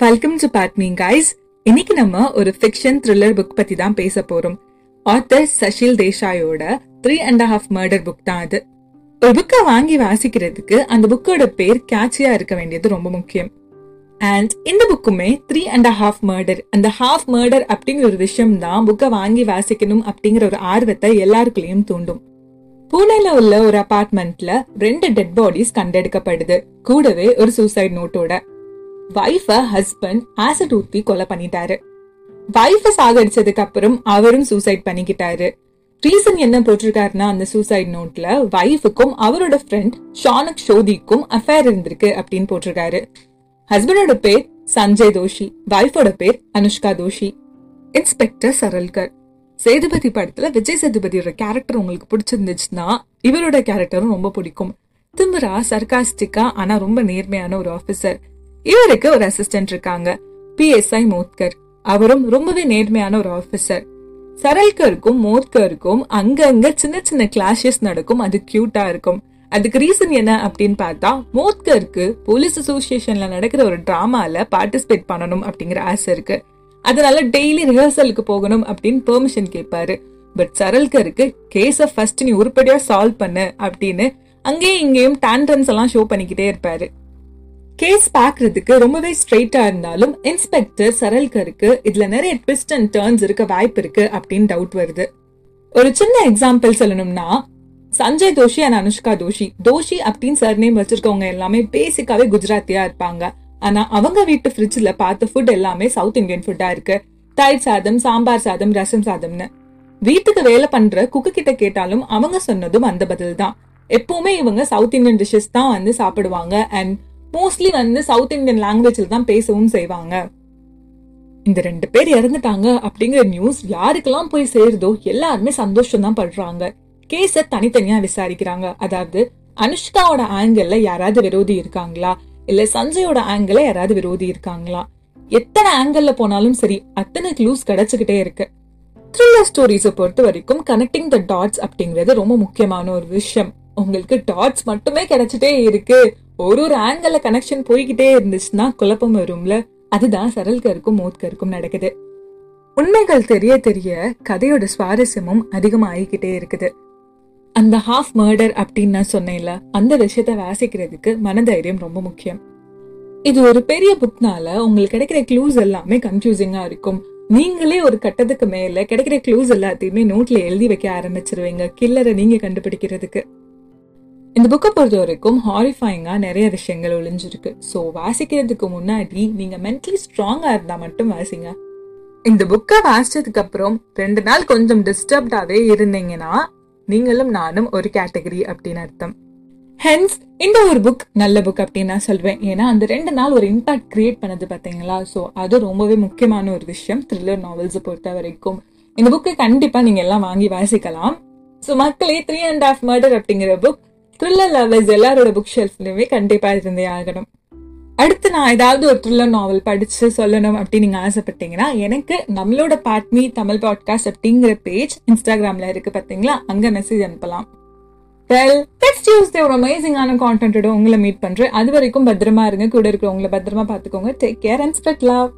Welcome to பாட்மி guys இன்னைக்கு நம்ம ஒரு ஃபிக்ஷன் த்ரில்லர் புக் பத்தி தான் பேச போறோம். Author Sashil தேசாயோட three and half murder book தான் அது. ஒரு புக்கை வாங்கி வாசிக்கிறதுக்கு அந்த புக்கோட பேர் கேட்சியா இருக்க வேண்டியது ரொம்ப முக்கியம். அண்ட் இந்த புக்குமே த்ரீ அண்ட் ஹாஃப் மர்டர் அந்த ஹாஃப் மர்டர் அப்படிங்கிற ஒரு விஷயம் தான் புக்கை வாங்கி வாசிக்கணும் அப்படிங்கிற ஒரு ஆர்வத்தை எல்லாருக்குள்ளேயும் தூண்டும். பூனேல உள்ள ஒரு அபார்ட்மெண்ட்ல ரெண்டு டெட் பாடிஸ் கண்டெடுக்கப்படுது. கூடவே ஒரு சூசைட் நோட்டோட வைஃப ஹஸ்பண்ட் ஆசிட் ஊத்தி கொலை பண்ணிட்டாரு. வைஃபை சாகடிச்சதுக்கு அப்புறம் அவரும் சூசைட் பண்ணிக்கிட்டாரு. ரீசன் என்ன போட்டிருக்காருன்னா அந்த சூசைட் நோட்ல வைஃபுக்கும் அவரோட ஃப்ரெண்ட் ஷானக் ஷோதிக்கும் அஃபேர் இருந்திருக்கு அப்படின்னு போட்டிருக்காரு. ஹஸ்பண்டோட பேர் சஞ்சய் தோஷி வைஃபோட பேர் அனுஷ்கா தோஷி இன்ஸ்பெக்டர் சரல்கர். சேதுபதி படத்துல விஜய் சேதுபதியோட கேரக்டர் உங்களுக்கு பிடிச்சிருந்துச்சுன்னா இவரோட கேரக்டரும் ரொம்ப பிடிக்கும். திமிரா சர்காஸ்டிக்கா ஆனா ரொம்ப நேர்மையான ஒரு ஆபீசர் இவருக்கு ஒரு அசிஸ்டன்ட் இருக்காங்க. பிஎஸ்ஐ மோத்கர். அவரும் ரொம்பவே நேர்மையான ஒரு ஆபீசர் சரல்கருக்கும் மோத்கருக்கும் அங்கங்க சின்ன சின்ன கிளாஷஸ் நடக்கும். அது கியூட்டா இருக்கும். அதுக்கு ரீசன் என்ன அப்படின்னு பார்த்தா மோத்கருக்கு போலீஸ் அசோசியேஷன்ல நடக்கிற ஒரு டிராமால பார்ட்டிசிபேட் பண்ணணும் அப்படிங்கிற ஆசை இருக்கு. அதனால டெய்லி ரிஹர்சலுக்கு போகணும் அப்படின்னு பெர்மிஷன் கேட்பாரு. பட் சரல்கருக்கு கேஸ ஃபர்ஸ்ட் நீ உருப்படியா சால்வ் பண்ணு அப்படின்னு அங்கேயும் இங்கேயும் டான்டன்ஸ் எல்லாம் ஷோ பண்ணிக்கிட்டே இருப்பாரு. கேஸ் பாக்குறதுக்கு ரொம்பவே ஸ்ட்ரெயிட்டா இருந்தாலும் இன்ஸ்பெக்டர் சரல்கருக்கு இதுல நிறைய ட்விஸ்ட் அண்ட் டேர்ன்ஸ் இருக்க வாய்ப்பு இருக்கு அப்படின்னு டவுட் வருது. ஒரு சின்ன எக்ஸாம்பிள் சொல்லணும்னா சஞ்சய் தோஷி அண்ட் அனுஷ்கா தோஷி. தோஷி அப்படின்னு சர்நேம் வச்சிருக்கவங்க எல்லாமே பேசிக்காவே குஜராத்தியா இருப்பாங்க. ஆனா அவங்க வீட்டு ஃப்ரிட்ஜ்ல பார்த்த ஃபுட் எல்லாமே சவுத் இந்தியன் ஃபுட்டா இருக்கு. தயிர் சாதம் சாம்பார் சாதம் ரசம் சாதம்னு. வீட்டுக்கு வேலை பண்ற குக்கு கிட்ட கேட்டாலும் அவங்க சொன்னதும் அந்த பதில் தான் எப்பவுமே இவங்க சவுத் இந்தியன் டிஷ்ஷஸ் தான் வந்து சாப்பிடுவாங்க அண்ட் மோஸ்ட்லி வந்து சவுத் இந்தியன் லாங்குவேஜில் தான் பேசவும் செய்வாங்க. இந்த ரெண்டு பேர் இறந்துட்டாங்க அப்படிங்கிற நியூஸ் யாருக்கெல்லாம் போய் சேருதோ எல்லாருமே சந்தோஷம் தான் படுறாங்க. கேஸ தனித்தனியா விசாரிக்கிறாங்க. அதாவது அனுஷ்காவோட ஆங்கிள் யாராவது விரோதி இருக்காங்களா? இல்ல சஞ்சயோட ஆங்கிள் யாராவது விரோதி இருக்காங்களா? எத்தனை ஆங்கிள் போனாலும் சரி அத்தனை க்ளூஸ் கிடைச்சுக்கிட்டே இருக்கு. த்ரில்லர் ஸ்டோரிஸை பொறுத்த வரைக்கும் கனெக்டிங் த டாட்ஸ் அப்படிங்கிறது ரொம்ப முக்கியமான ஒரு விஷயம். உங்களுக்கு டாட்ஸ் மட்டுமே கிடைச்சிட்டே இருக்கு. ஒரு ஒரு ஆங்கிள் கனெக்ஷன் போய்கிட்டே இருந்துச்சுன்னா குழப்பம் வரும்ல. அதுதான் சரல்கருக்கும் மோத்கருக்கும் நடக்குது. உண்மைகள் தெரிய தெரிய கதையோட சுவாரஸ்யமும் அதிகமாகிக்கிட்டே இருக்குது. அந்த ஹாஃப் மர்டர் அப்படின்னு நான் சொன்னேன்ல அந்த விஷயத்த வாசிக்கிறதுக்கு மனதைரியம் ரொம்ப முக்கியம். இது ஒரு பெரிய புக்னால உங்களுக்கு கிடைக்கிற க்ளூஸ் எல்லாமே கன்ஃபியூசிங்கா இருக்கும். நீங்களே ஒரு கட்டத்துக்கு மேல கிடைக்கிற க்ளூஸ் எல்லாத்தையுமே நோட்ல எழுதி வைக்க ஆரம்பிச்சிருவீங்க. கில்லரை நீங்க கண்டுபிடிக்கிறதுக்கு. இந்த புக்கை பொறுத்த வரைக்கும் ஹாரிஃபைங்காக நிறைய விஷயங்கள் ஒளிஞ்சிருக்கு. ஸோ வாசிக்கிறதுக்கு முன்னாடி நீங்கள் மென்டலி ஸ்ட்ராங்காக இருந்தால் மட்டும் வாசிங்க. இந்த புக்கை வாசிச்சதுக்கு அப்புறம் ரெண்டு நாள் கொஞ்சம் டிஸ்டர்ப்டாகவே இருந்தீங்கன்னா நீங்களும் நானும் ஒரு கேட்டகரி அப்படின்னு அர்த்தம். ஹென்ஸ் இந்த ஒரு புக் நல்ல புக் அப்படின்னு நான் சொல்வேன். ஏன்னா அந்த ரெண்டு நாள் ஒரு இம்பாக்ட் கிரியேட் பண்ணது பார்த்தீங்களா? ஸோ அது ரொம்பவே முக்கியமான ஒரு விஷயம் த்ரில்லர் நாவல்ஸை பொறுத்த வரைக்கும். இந்த புக்கை கண்டிப்பாக நீங்கள் எல்லாம் வாங்கி வாசிக்கலாம். ஸோ மக்களே த்ரீ அண்ட் ஹாஃப் மர்டர் அப்படிங்கிற புக் த்ரில்லர் லவர்ஸ் எல்லாரோட புக் ஷெல்ஃப்லையுமே கண்டிப்பா இருந்தே ஆகணும். அடுத்து நான் ஏதாவது ஒரு த்ரில்லர் நாவல் படிச்சு சொல்லணும் அப்படின்னு நீங்க ஆசைப்பட்டீங்கன்னா எனக்கு நம்மளோட பாட்மி தமிழ் பாட்காஸ்ட் அப்படிங்கிற பேஜ் இன்ஸ்டாகிராம்ல இருக்கு பாத்தீங்களா? அங்க மெசேஜ் அனுப்பலாம். வெல் நெக்ஸ்ட் டியூஸ்டே ஒரு அமேசிங்கான கான்டென்ட்டோட உங்களை மீட் பண்றேன். அது வரைக்கும் பத்திரமா இருங்க. கூட இருக்கிறவங்களை பத்திரமா பாத்துக்கோங்க take care and spread love